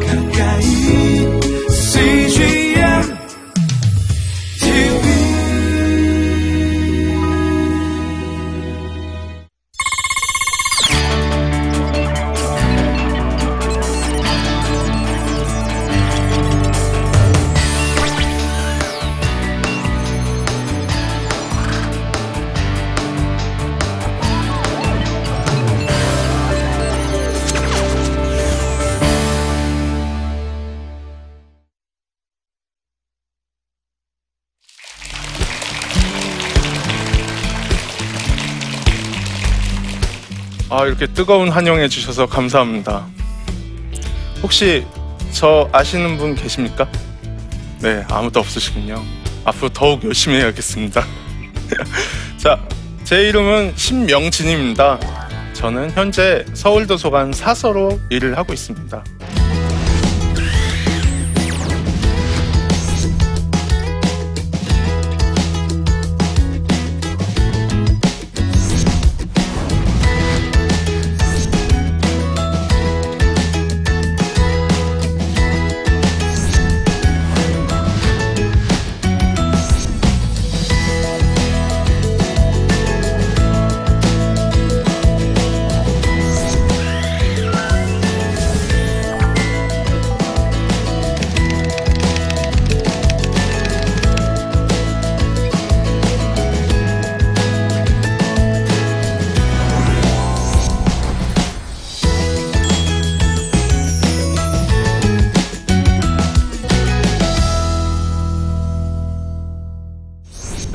가까 이렇게 뜨거운 환영해 주셔서 감사합니다. 혹시 저 아시는 분 계십니까? 네, 아무도 없으시군요. 앞으로 더욱 열심히 해야겠습니다. 자, 제 이름은 신명진입니다. 저는 현재 서울도서관 사서로 일을 하고 있습니다.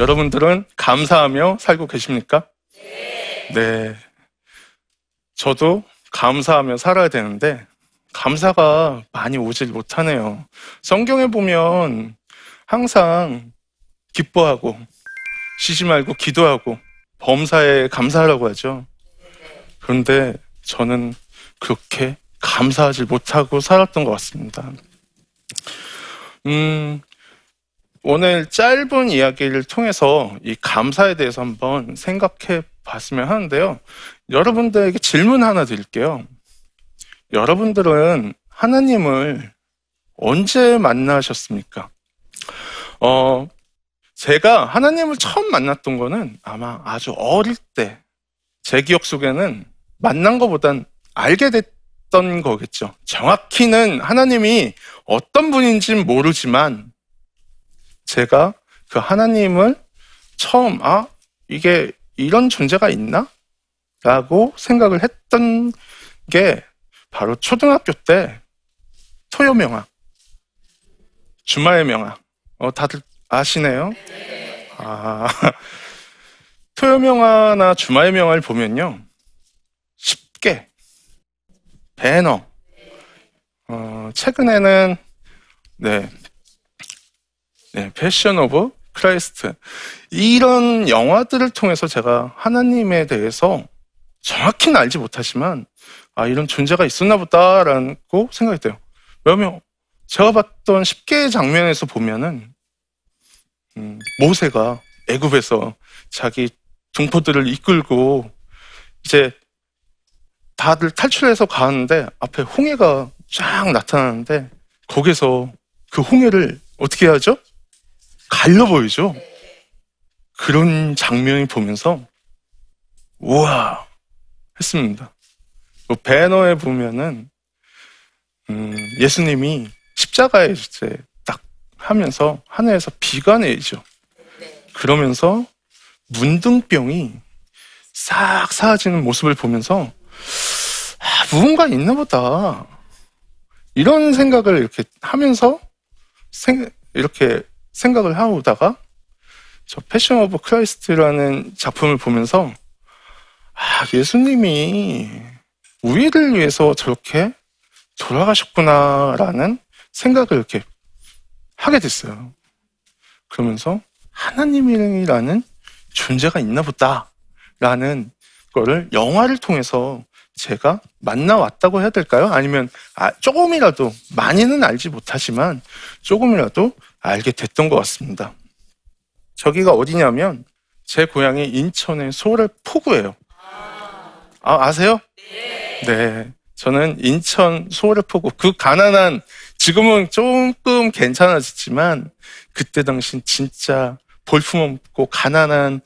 여러분들은 감사하며 살고 계십니까? 네. 저도 감사하며 살아야 되는데, 감사가 많이 오질 못하네요. 성경에 보면 항상 기뻐하고, 쉬지 말고 기도하고, 범사에 감사하라고 하죠. 그런데 저는 그렇게 감사하지 못하고 살았던 것 같습니다. 음, 오늘 짧은 이야기를 통해서 이 감사에 대해서 한번 생각해 봤으면 하는데요. 여러분들에게 질문 하나 드릴게요. 여러분들은 하나님을 언제 만나셨습니까? 어, 제가 하나님을 처음 만났던 거는 아마 아주 어릴 때, 제 기억 속에는 만난 것보단 알게 됐던 거겠죠. 정확히는 하나님이 어떤 분인지는 모르지만, 제가 그 하나님을 처음, 아, 이게 이런 존재가 있나? 라고 생각을 했던 게 바로 초등학교 때 토요명화, 주말의 명화. 어, 다들 아시네요? 아, 토요 명화나 주말의 명화를 보면요. 쉽게, 벤허, 어, 최근에는, 네, 네, Passion of Christ. 이런 영화들을 통해서 제가 하나님에 대해서 정확히는 알지 못하지만, 아, 이런 존재가 있었나 보다라고 생각이 돼요. 왜냐면, 제가 봤던 10개의 장면에서 보면은, 음, 모세가 애굽에서 자기 동포들을 이끌고, 이제 다들 탈출해서 가는데, 앞에 홍해가 쫙 나타나는데, 거기서 그 홍해를 어떻게 하죠? 갈려 보이죠? 그런 장면이 보면서, 우와! 했습니다. 그 배너에 보면은, 음, 예수님이 십자가에 이제 딱 하면서 하늘에서 비가 내리죠. 그러면서 문둥병이 싹 사라지는 모습을 보면서, 아, 무언가 있나 보다. 이런 생각을 이렇게 하면서 생, 이렇게 생각을 하다가 저 Passion of Christ라는 작품을 보면서 아, 예수님이 우리를 위해서 저렇게 돌아가셨구나라는 생각을 이렇게 하게 됐어요. 그러면서 하나님이라는 존재가 있나 보다라는 거를 영화를 통해서 제가 만나왔다고 해야 될까요? 아니면 아, 조금이라도 많이는 알지 못하지만 조금이라도 알게 됐던 것 같습니다. 저기가 어디냐면 제 고향이 인천의 소래 포구예요. 아, 아세요? 네. 저는 인천 소를 포고 그 가난한 지금은 조금 괜찮아졌지만 그때 당시 진짜 볼품없고 가난한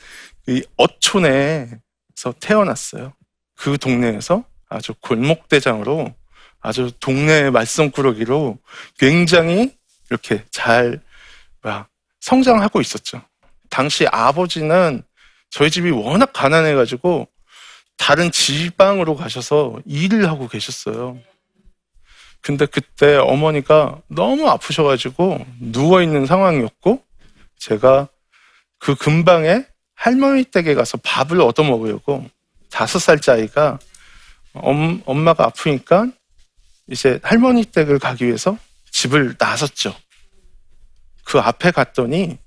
이 어촌에서 태어났어요. 그 동네에서 아주 골목대장으로 아주 동네 말썽꾸러기로 굉장히 이렇게 잘막 성장하고 있었죠. 당시 아버지는 저희 집이 워낙 가난해가지고 다른 지방으로 가셔서 일을 하고 계셨어요. 근데 그때 어머니가 너무 아프셔가지고 누워있는 상황이었고 제가 그 근방에 할머니 댁에 가서 밥을 얻어 먹으려고 다섯 살짜리 아이가 엄, 엄마가 아프니까 이제 할머니 댁을 가기 위해서 집을 나섰죠. 그 앞에 갔더니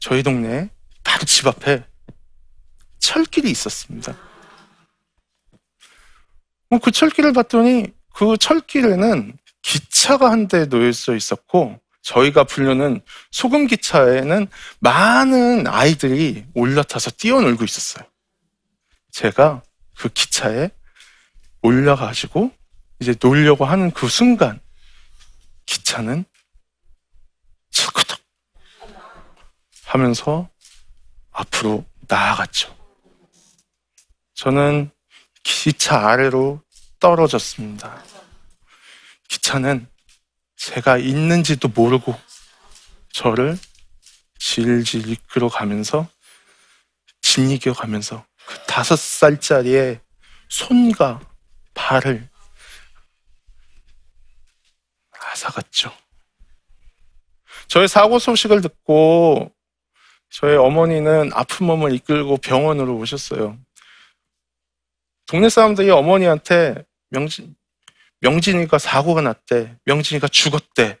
저희 동네에 바로 집 앞에 철길이 있었습니다. 어, 그 철길을 봤더니 그 철길에는 기차가 한 대 놓여져 있었고 저희가 부르는 소금 기차에는 많은 아이들이 올라타서 뛰어놀고 있었어요. 제가 그 기차에 올라가지고 이제 놀려고 하는 그 순간 기차는 철크덕 하면서 앞으로 나아갔죠. 저는 기차 아래로 떨어졌습니다. 기차는 제가 있는지도 모르고 저를 질질 이끌어 가면서 짓이겨 가면서 그 다섯 살짜리의 손과 발을 앗아갔죠. 저의 사고 소식을 듣고 저의 어머니는 아픈 몸을 이끌고 병원으로 오셨어요. 동네 사람들이 어머니한테 명진, 명진이가 사고가 났대. 명진이가 죽었대.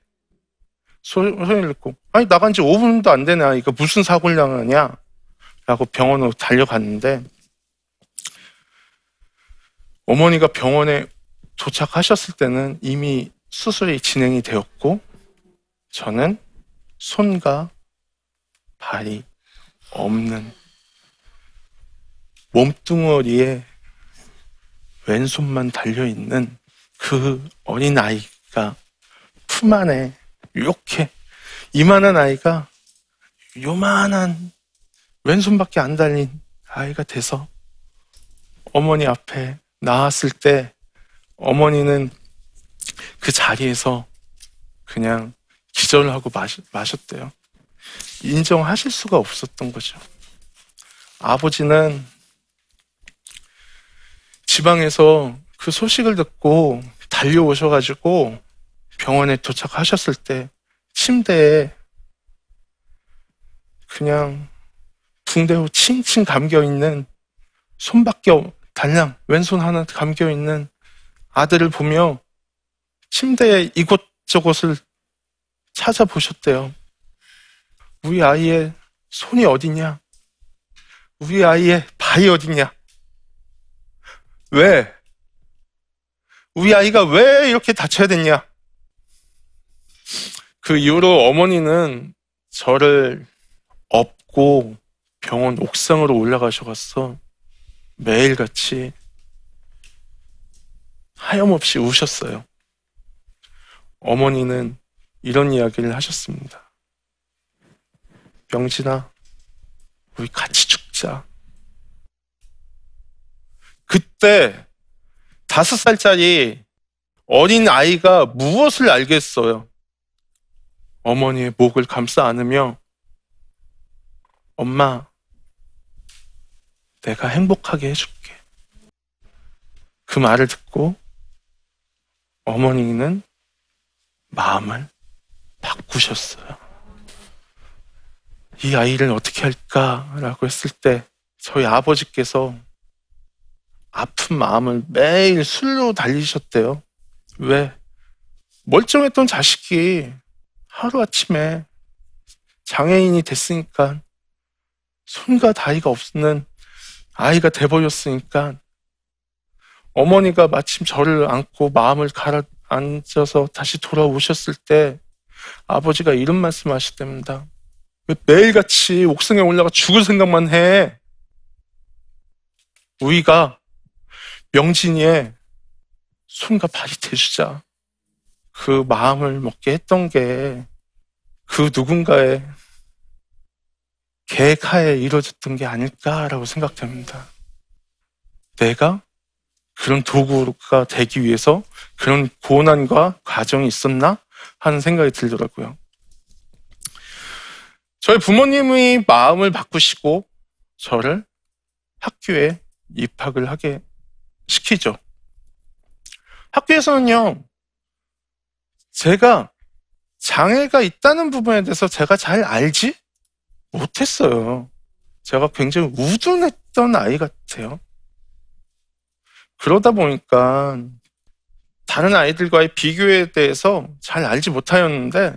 소, 소리를 듣고, 아니, 나간 지 5분도 안 되네. 아이가 무슨 사고를 당하냐? 라고 병원으로 달려갔는데, 어머니가 병원에 도착하셨을 때는 이미 수술이 진행이 되었고, 저는 손과 발이 없는 몸뚱어리에 왼손만 달려있는 그 어린 아이가 품 안에 이렇게 이만한 아이가 요만한 왼손밖에 안 달린 아이가 돼서 어머니 앞에 나왔을 때 어머니는 그 자리에서 그냥 기절을 하고 마셨대요. 인정하실 수가 없었던 거죠. 아버지는 지방에서 그 소식을 듣고 달려오셔가지고 병원에 도착하셨을 때 침대에 그냥 붕대로 칭칭 감겨 있는 손밖에 달랑 왼손 하나 감겨 있는 아들을 보며 침대에 이곳저곳을 찾아보셨대요. 우리 아이의 손이 어디냐? 우리 아이의 발이 어디냐? 왜? 우리 아이가 왜 이렇게 다쳐야 됐냐? 그 이후로 어머니는 저를 업고 병원 옥상으로 올라가셔서 매일같이 하염없이 우셨어요. 어머니는 이런 이야기를 하셨습니다. 명진아, 우리 같이 죽자. 그때 다섯 살짜리 어린 아이가 무엇을 알겠어요? 어머니의 목을 감싸 안으며 엄마, 내가 행복하게 해줄게. 그 말을 듣고 어머니는 마음을 바꾸셨어요. 이 아이를 어떻게 할까라고 했을 때 저희 아버지께서 아픈 마음을 매일 술로 달리셨대요. 왜? 멀쩡했던 자식이 하루아침에 장애인이 됐으니까 손과 다리가 없는 아이가 돼버렸으니까 어머니가 마침 저를 안고 마음을 가라 앉아서 다시 돌아오셨을 때 아버지가 이런 말씀 하시답니다. 왜 매일같이 옥상에 올라가 죽을 생각만 해? 우리가 명진이의 손과 발이 돼주자. 그 마음을 먹게 했던 게 그 누군가의 계획하에 이루어졌던 게 아닐까라고 생각됩니다. 내가 그런 도구가 되기 위해서 그런 고난과 과정이 있었나 하는 생각이 들더라고요. 저희 부모님이 마음을 바꾸시고 저를 학교에 입학을 하게 시키죠. 학교에서는요, 제가 장애가 있다는 부분에 대해서 제가 잘 알지 못했어요. 제가 굉장히 우둔했던 아이 같아요. 그러다 보니까 다른 아이들과의 비교에 대해서 잘 알지 못하였는데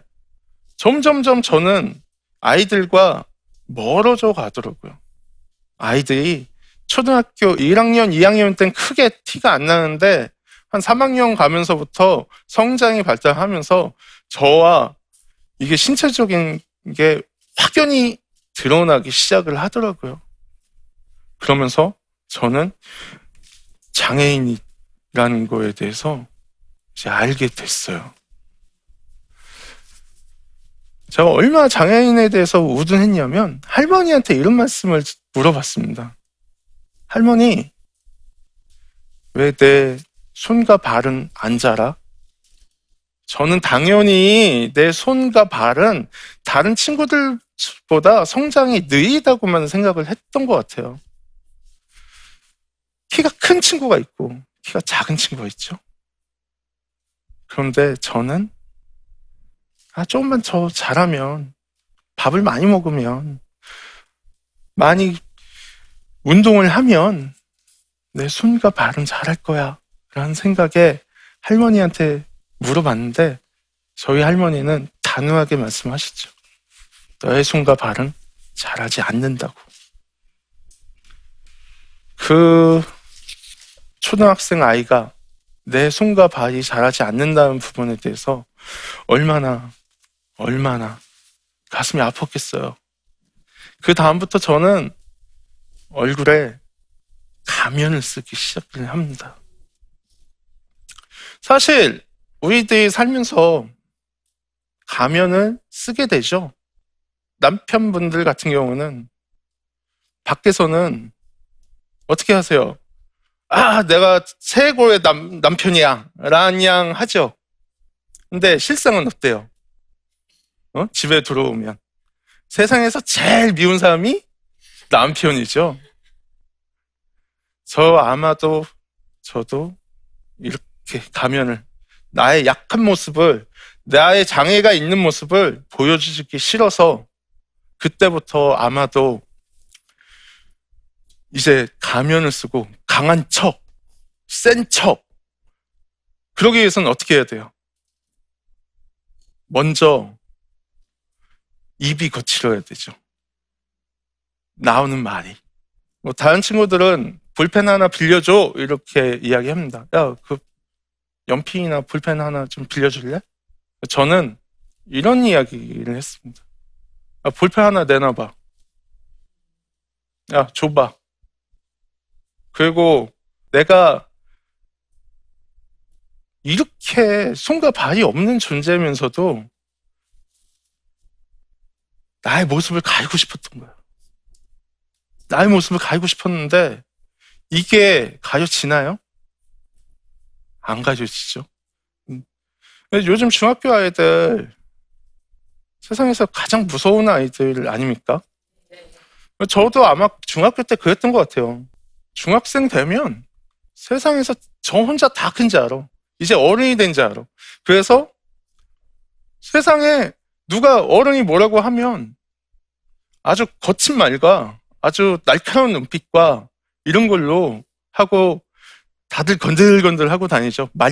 점점점 저는 아이들과 멀어져 가더라고요. 아이들이 초등학교 1학년, 2학년 때는 크게 티가 안 나는데 한 3학년 가면서부터 성장이 발달하면서 저와 이게 신체적인 게 확연히 드러나기 시작을 하더라고요. 그러면서 저는 장애인이라는 거에 대해서 이제 알게 됐어요. 제가 얼마나 장애인에 대해서 우둔했냐면 할머니한테 이런 말씀을 물어봤습니다. 할머니, 왜 내 손과 발은 안 자라? 저는 당연히 내 손과 발은 다른 친구들보다 성장이 느리다고만 생각을 했던 것 같아요. 키가 큰 친구가 있고 키가 작은 친구가 있죠. 그런데 저는 아 조금만 더 잘하면 밥을 많이 먹으면 많이 운동을 하면 내 손과 발은 잘할 거야 라는 생각에 할머니한테 물어봤는데 저희 할머니는 단호하게 말씀하시죠. 너의 손과 발은 잘하지 않는다고. 그 초등학생 아이가 내 손과 발이 자라지 않는다는 부분에 대해서 얼마나, 얼마나 가슴이 아팠겠어요. 그 다음부터 저는 얼굴에 가면을 쓰기 시작을 합니다. 사실, 우리들이 살면서 가면을 쓰게 되죠. 남편분들 같은 경우는 밖에서는 어떻게 하세요? 아, 내가 최고의 남, 남편이야. 양 하죠. 근데 실상은 어때요? 어? 집에 들어오면. 세상에서 제일 미운 사람이 남편이죠. 저 아마도 저도 이렇게 가면을 나의 약한 모습을 나의 장애가 있는 모습을 보여주기 싫어서 그때부터 아마도 이제 가면을 쓰고 강한 척, 센 척. 그러기 위해서는 어떻게 해야 돼요? 먼저 입이 거칠어야 되죠. 나오는 말이. 뭐 다른 친구들은 볼펜 하나 빌려줘 이렇게 이야기합니다. 야, 그 연필이나 볼펜 하나 좀 빌려줄래? 저는 이런 이야기를 했습니다. 야, 볼펜 하나 내놔봐. 야, 줘봐. 그리고 내가 이렇게 손과 발이 없는 존재면서도 나의 모습을 가리고 싶었던 거예요. 나의 모습을 가리고 싶었는데 이게 가려지나요? 안 가려지죠. 음. 요즘 중학교 아이들 세상에서 가장 무서운 아이들 아닙니까? 저도 아마 중학교 때 그랬던 것 같아요. 중학생 되면 세상에서 저 혼자 다큰줄 알아. 이제 어른이 된줄 알아. 그래서 세상에 누가 어른이 뭐라고 하면 아주 거친 말과 아주 날카로운 눈빛과 이런 걸로 하고 다들 건들건들 하고 다니죠. 말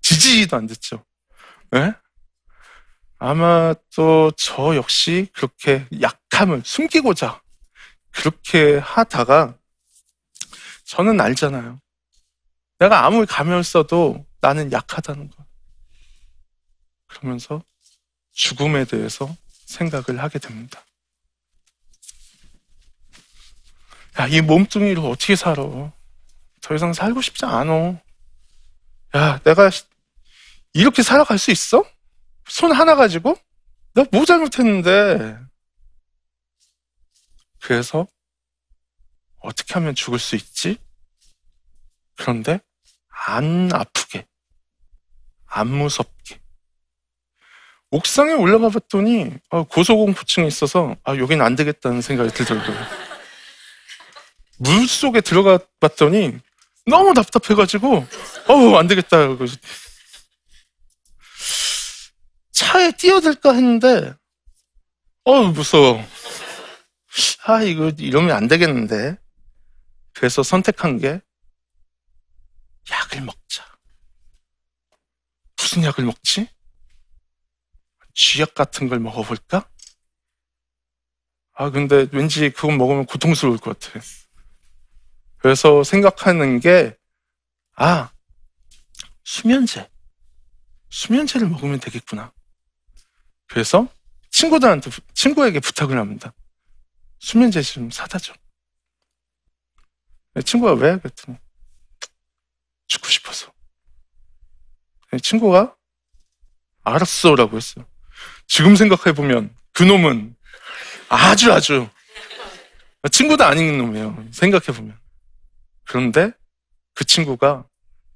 지지도 안 듣죠. 네? 아마 또 저 역시 그렇게 약함을 숨기고자 그렇게 하다가 저는 알잖아요. 내가 아무리 가면 써도 나는 약하다는 거. 그러면서 죽음에 대해서 생각을 하게 됩니다. 야, 이 몸뚱이로 어떻게 살아? 더 이상 살고 싶지 않아. 야, 내가 이렇게 살아갈 수 있어? 손 하나 가지고? 나뭐 잘못했는데? 그래서 어떻게 하면 죽을 수 있지? 그런데 안 아프게, 안 무섭게. 옥상에 올라가 봤더니 아, 고소공포증이 있어서 아, 여긴 안 되겠다는 생각이 들더라고요. 물 속에 들어가 봤더니 너무 답답해가지고 어우 안 되겠다. 차에 뛰어들까 했는데 어우 무서워. 아 이거 이러면 안 되겠는데. 그래서 선택한 게 약을 먹자. 무슨 약을 먹지? 쥐약 같은 걸 먹어볼까? 아, 근데 왠지 그건 먹으면 고통스러울 것 같아. 그래서 생각하는 게, 아, 수면제. 수면제를 먹으면 되겠구나. 그래서 친구들한테, 친구에게 부탁을 합니다. 수면제 좀 사다 줘. 친구가 왜? 그랬더니, 죽고 싶어서. 친구가 알았어라고 했어요. 지금 생각해 보면 그 놈은 아주 아주 친구도 아닌 놈이에요. 생각해 보면. 그런데 그 친구가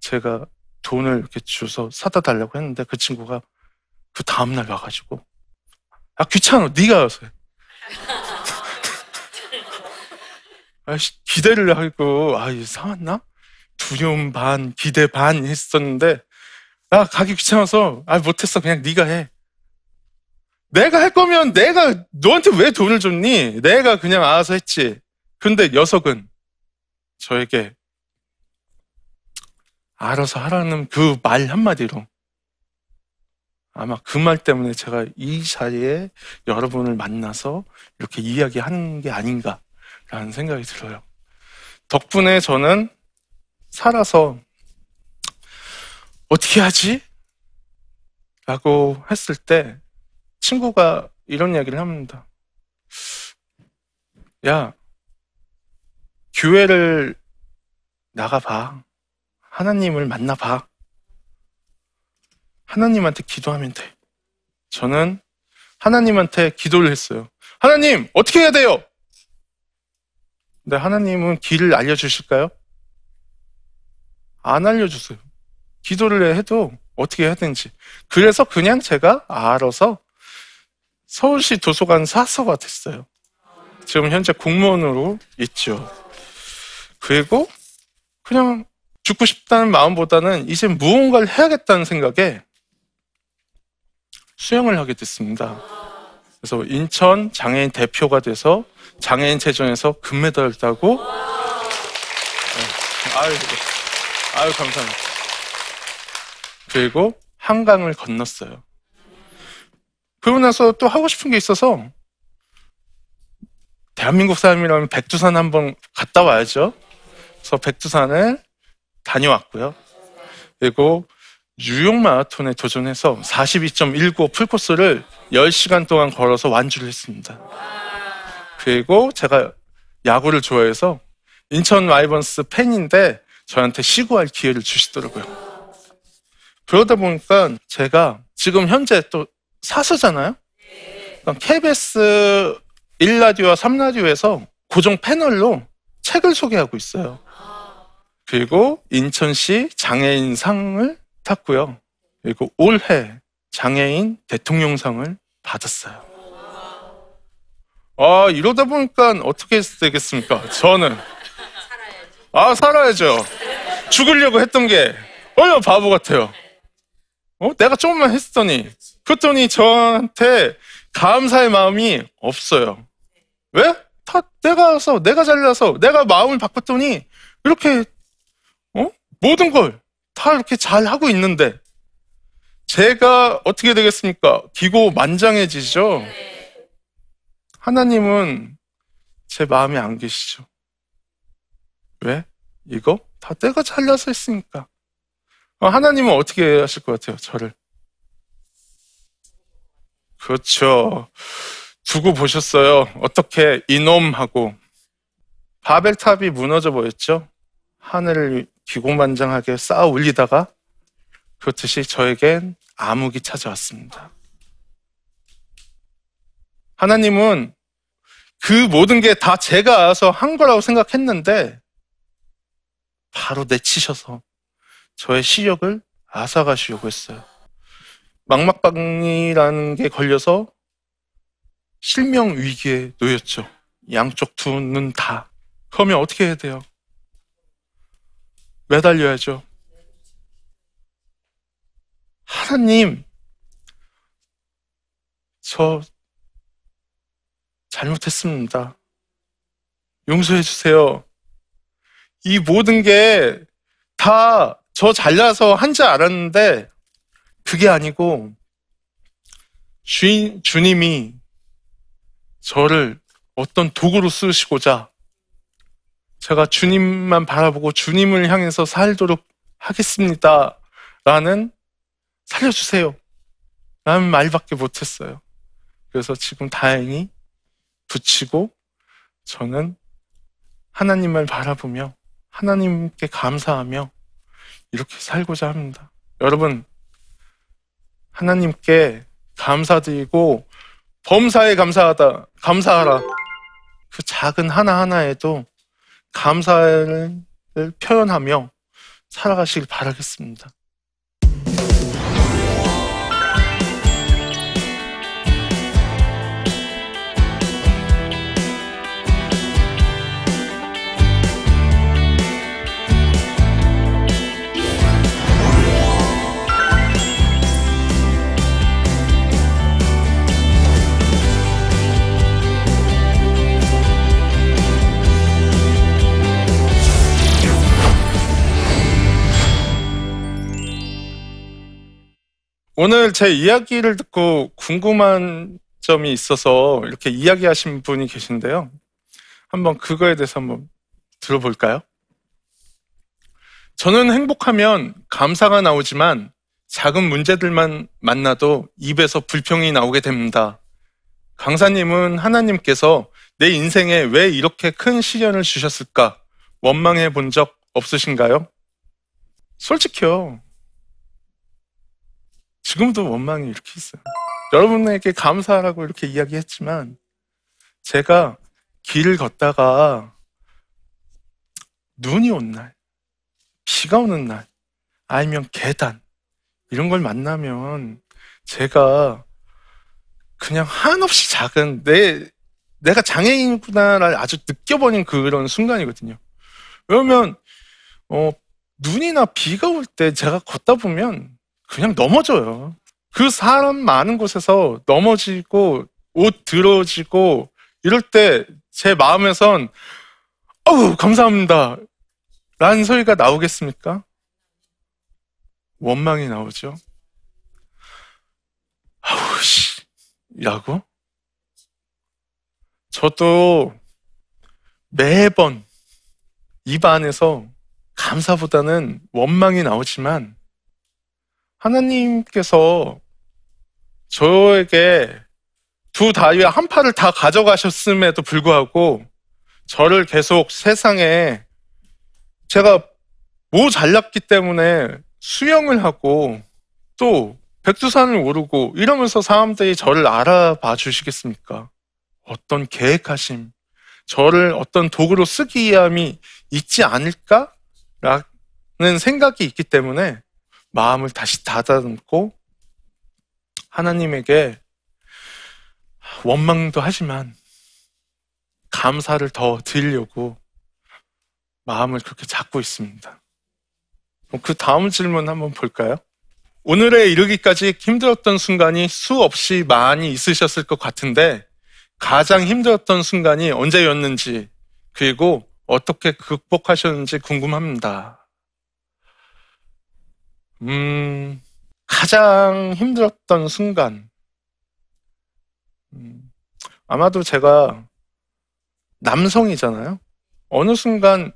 제가 돈을 이렇게 주서 사다 달라고 했는데 그 친구가 그 다음날 와가지고 아 귀찮아 네가 해. 아씨 기대를 하고 아 이거 사왔나? 두려움 반 기대 반 했었는데 나 가기 귀찮아서 아 못했어 그냥 네가 해. 내가 할 거면 내가 너한테 왜 돈을 줬니? 내가 그냥 알아서 했지. 근데 녀석은 저에게 알아서 하라는 그 말 한마디로 아마 그 말 때문에 제가 이 자리에 여러분을 만나서 이렇게 이야기하는 게 아닌가 라는 생각이 들어요. 덕분에 저는 살아서 어떻게 하지? 라고 했을 때 친구가 이런 이야기를 합니다. 야, 교회를 나가봐. 하나님을 만나봐. 하나님한테 기도하면 돼. 저는 하나님한테 기도를 했어요. 하나님, 어떻게 해야 돼요? 근데 하나님은 길을 알려주실까요? 안 알려주세요. 기도를 해도 어떻게 해야 되는지. 그래서 그냥 제가 알아서 서울시 도서관 사서가 됐어요. 지금 현재 공무원으로 있죠. 그리고 그냥 죽고 싶다는 마음보다는 이제 무언가를 해야겠다는 생각에 수영을 하게 됐습니다. 그래서 인천 장애인 대표가 돼서 장애인 체전에서 금메달을 따고 네. 아유, 아유 감사합니다. 그리고 한강을 건넜어요. 그러고 나서 또 하고 싶은 게 있어서 대한민국 사람이라면 백두산 한번 갔다 와야죠. 그래서 백두산을 다녀왔고요. 그리고 뉴욕 마라톤에 도전해서 42.195 풀코스를 10시간 동안 걸어서 완주를 했습니다. 그리고 제가 야구를 좋아해서 인천 와이번스 팬인데 저한테 시구할 기회를 주시더라고요. 그러다 보니까 제가 지금 현재 또 사수잖아요? KBS 1라디오와 3라디오에서 고정 패널로 책을 소개하고 있어요. 그리고 인천시 장애인상을 탔고요. 그리고 올해 장애인 대통령상을 받았어요. 아, 이러다 보니까 어떻게 되겠습니까? 저는. 아, 살아야죠. 죽으려고 했던 게 얼마나 바보 같아요. 어? 내가 조금만 했더니, 그랬더니 저한테 감사의 마음이 없어요. 왜? 다 내가 서 내가 잘나서, 내가 마음을 바꿨더니, 이렇게, 어? 모든 걸 다 이렇게 잘 하고 있는데, 제가 어떻게 되겠습니까? 기고 만장해지죠? 하나님은 제 마음에 안 계시죠. 왜? 이거? 다 때가 잘라서 했으니까. 어, 하나님은 어떻게 하실 것 같아요, 저를? 그렇죠. 두고 보셨어요. 어떻게 이놈하고 바벨탑이 무너져 보였죠? 하늘을 기고만장하게 쌓아 올리다가 그렇듯이 저에겐 암흑이 찾아왔습니다. 하나님은 그 모든 게 다 제가 알아서 한 거라고 생각했는데 바로 내치셔서 저의 시력을 앗아가시려고 했어요. 망막방이라는 게 걸려서 실명 위기에 놓였죠. 양쪽 두 눈 다. 그러면 어떻게 해야 돼요? 매달려야죠. 하나님, 저 잘못했습니다. 용서해 주세요. 이 모든 게 다 저 잘나서 한 줄 알았는데 그게 아니고 주인, 주님이 저를 어떤 도구로 쓰시고자 제가 주님만 바라보고 주님을 향해서 살도록 하겠습니다. 라는 살려주세요. 라는 말밖에 못했어요. 그래서 지금 다행히 붙이고 저는 하나님을 바라보며 하나님께 감사하며 이렇게 살고자 합니다. 여러분, 하나님께 감사드리고 범사에 감사하다, 감사하라. 그 작은 하나하나에도 감사를 표현하며 살아가시길 바라겠습니다. 오늘 제 이야기를 듣고 궁금한 점이 있어서 이렇게 이야기하신 분이 계신데요. 한번 그거에 대해서 한번 들어볼까요? 저는 행복하면 감사가 나오지만 작은 문제들만 만나도 입에서 불평이 나오게 됩니다. 강사님은 하나님께서 내 인생에 왜 이렇게 큰 시련을 주셨을까 원망해 본 적 없으신가요? 솔직히요. 지금도 원망이 이렇게 있어요. 여러분에게 감사하라고 이렇게 이야기했지만 제가 길을 걷다가 눈이 온 날, 비가 오는 날, 아니면 계단 이런 걸 만나면 제가 그냥 한없이 작은 내 내가 장애인이구나를 아주 느껴버린 그런 순간이거든요. 그러면 어, 눈이나 비가 올 때 제가 걷다 보면 그냥 넘어져요. 그 사람 많은 곳에서 넘어지고 옷 들어지고 이럴 때 제 마음에선 어우 감사합니다 라는 소리가 나오겠습니까? 원망이 나오죠. 아우씨 라고? 저도 매번 입 안에서 감사보다는 원망이 나오지만 하나님께서 저에게 두 다리와 한 팔을 다 가져가셨음에도 불구하고 저를 계속 세상에 제가 뭐 잘났기 때문에 수영을 하고 또 백두산을 오르고 이러면서 사람들이 저를 알아봐 주시겠습니까? 어떤 계획하심, 저를 어떤 도구로 쓰기 위함이 있지 않을까라는 생각이 있기 때문에 마음을 다시 닫아놓고 하나님에게 원망도 하지만 감사를 더 드리려고 마음을 그렇게 잡고 있습니다. 그 다음 질문 한번 볼까요? 오늘에 이르기까지 힘들었던 순간이 수없이 많이 있으셨을 것 같은데 가장 힘들었던 순간이 언제였는지 그리고 어떻게 극복하셨는지 궁금합니다. 음, 가장 힘들었던 순간. 음, 아마도 제가 남성이잖아요. 어느 순간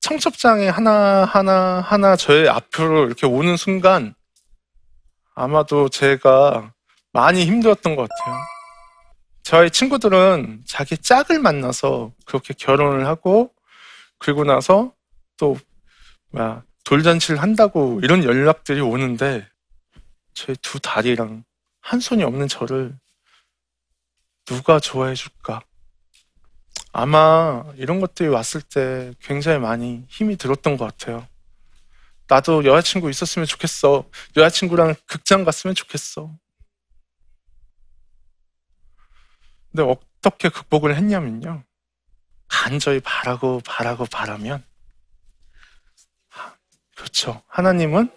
청첩장에 하나, 하나, 하나 저의 앞으로 이렇게 오는 순간 아마도 제가 많이 힘들었던 것 같아요. 저희 친구들은 자기 짝을 만나서 그렇게 결혼을 하고 그리고 나서 또, 뭐야, 돌잔치를 한다고 이런 연락들이 오는데 제 두 다리랑 한 손이 없는 저를 누가 좋아해 줄까? 아마 이런 것들이 왔을 때 굉장히 많이 힘이 들었던 것 같아요. 나도 여자친구 있었으면 좋겠어. 여자친구랑 극장 갔으면 좋겠어. 근데 어떻게 극복을 했냐면요. 간절히 바라고 바라고 바라면 하- 그렇죠. 하나님은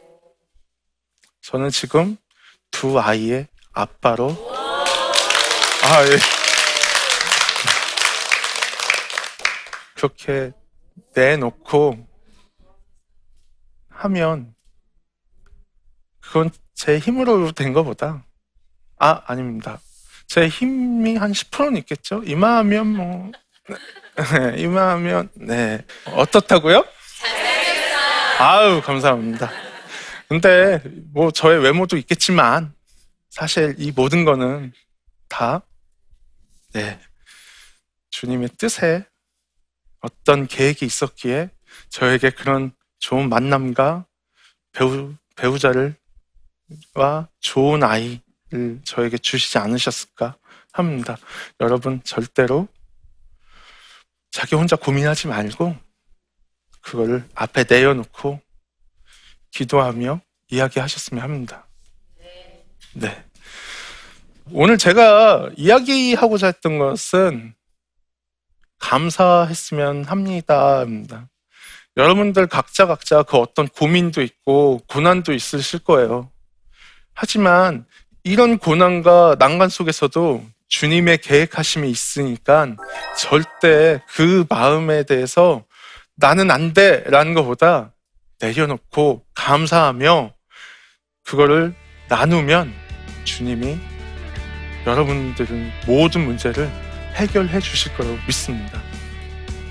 저는 지금 두 아이의 아빠로 아 예. 그렇게 내놓고 하면 그건 제 힘으로 된 것보다 아 아닙니다. 제 힘이 한 10%는 있겠죠. 이마하면 뭐 네, 이마하면 네 어떻다고요? 아유 감사합니다. 근데 뭐 저의 외모도 있겠지만 사실 이 모든 거는 다 네, 주님의 뜻에 어떤 계획이 있었기에 저에게 그런 좋은 만남과 배우 배우자를 와 좋은 아이를 저에게 주시지 않으셨을까 합니다. 여러분 절대로 자기 혼자 고민하지 말고 그거를 앞에 내어놓고 기도하며 이야기하셨으면 합니다. 네. 오늘 제가 이야기하고자 했던 것은 감사했으면 합니다입니다. 여러분들 각자 각자 그 어떤 고민도 있고 고난도 있으실 거예요. 하지만 이런 고난과 난간 속에서도 주님의 계획하심이 있으니까 절대 그 마음에 대해서 나는 안 돼! 라는 것보다 내려놓고 감사하며 그거를 나누면 주님이 여러분들은 모든 문제를 해결해 주실 거라고 믿습니다.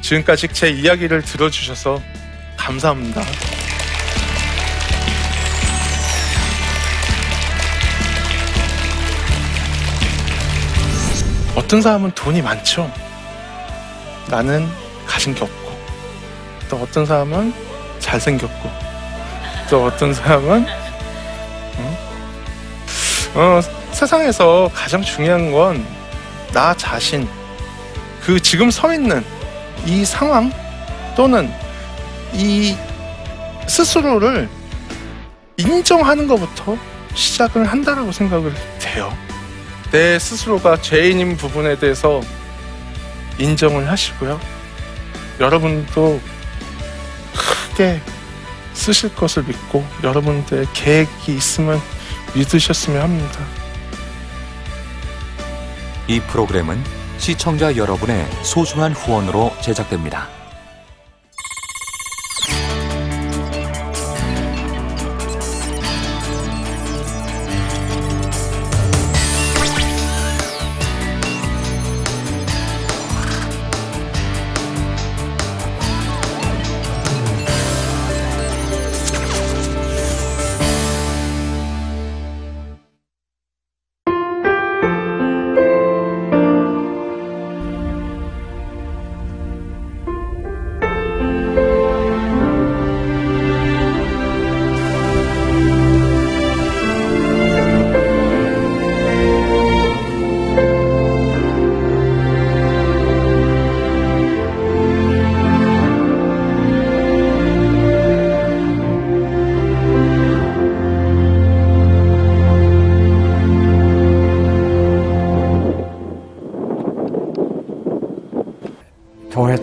지금까지 제 이야기를 들어주셔서 감사합니다. 어떤 사람은 돈이 많죠. 나는 가진 게 없고, 또 어떤 사람은 잘생겼고, 또 어떤 사람은 어? 어, 세상에서 가장 중요한 건 나 자신, 그 지금 서 있는 이 상황 또는 이 스스로를 인정하는 것부터 시작을 한다라고 생각을 돼요. 내 스스로가 죄인인 부분에 대해서 인정을 하시고요. 여러분도 크게 쓰실 것을 믿고 여러분들의 계획이 있으면 믿으셨으면 합니다. 이 프로그램은 시청자 여러분의 소중한 후원으로 제작됩니다.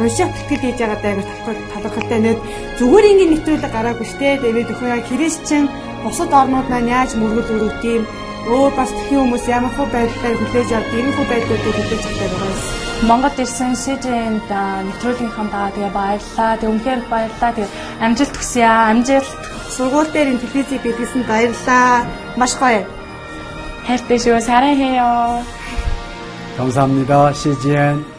унших тэтгэл хийж байгаа даа талархалтай нэг зүгээр ингээд нэвтрүүлэг гараагүй штэ тэгээд өхөө яг христчэн бусад орнууд маань яаж мөргөл өрөвд юм өөр бас тхэн хүмүүс ямар хөө байдлаар хүлээж авд ийм хөө байдлуудыг хүлээж авдаг байгаа юм. Монгол ирсэн СЖН-д нэвтрүүлгийнхаа даа тэгээ баярлаа. Тэг үнхээр их баярлаа. Тэг амжилт хүсье аа. Амжилт. Сургууль дээр ин телевизийг бидлсэн баярлаа. Маш гоё. хайртай шүү. 사랑해요. 감사합니다. CGN.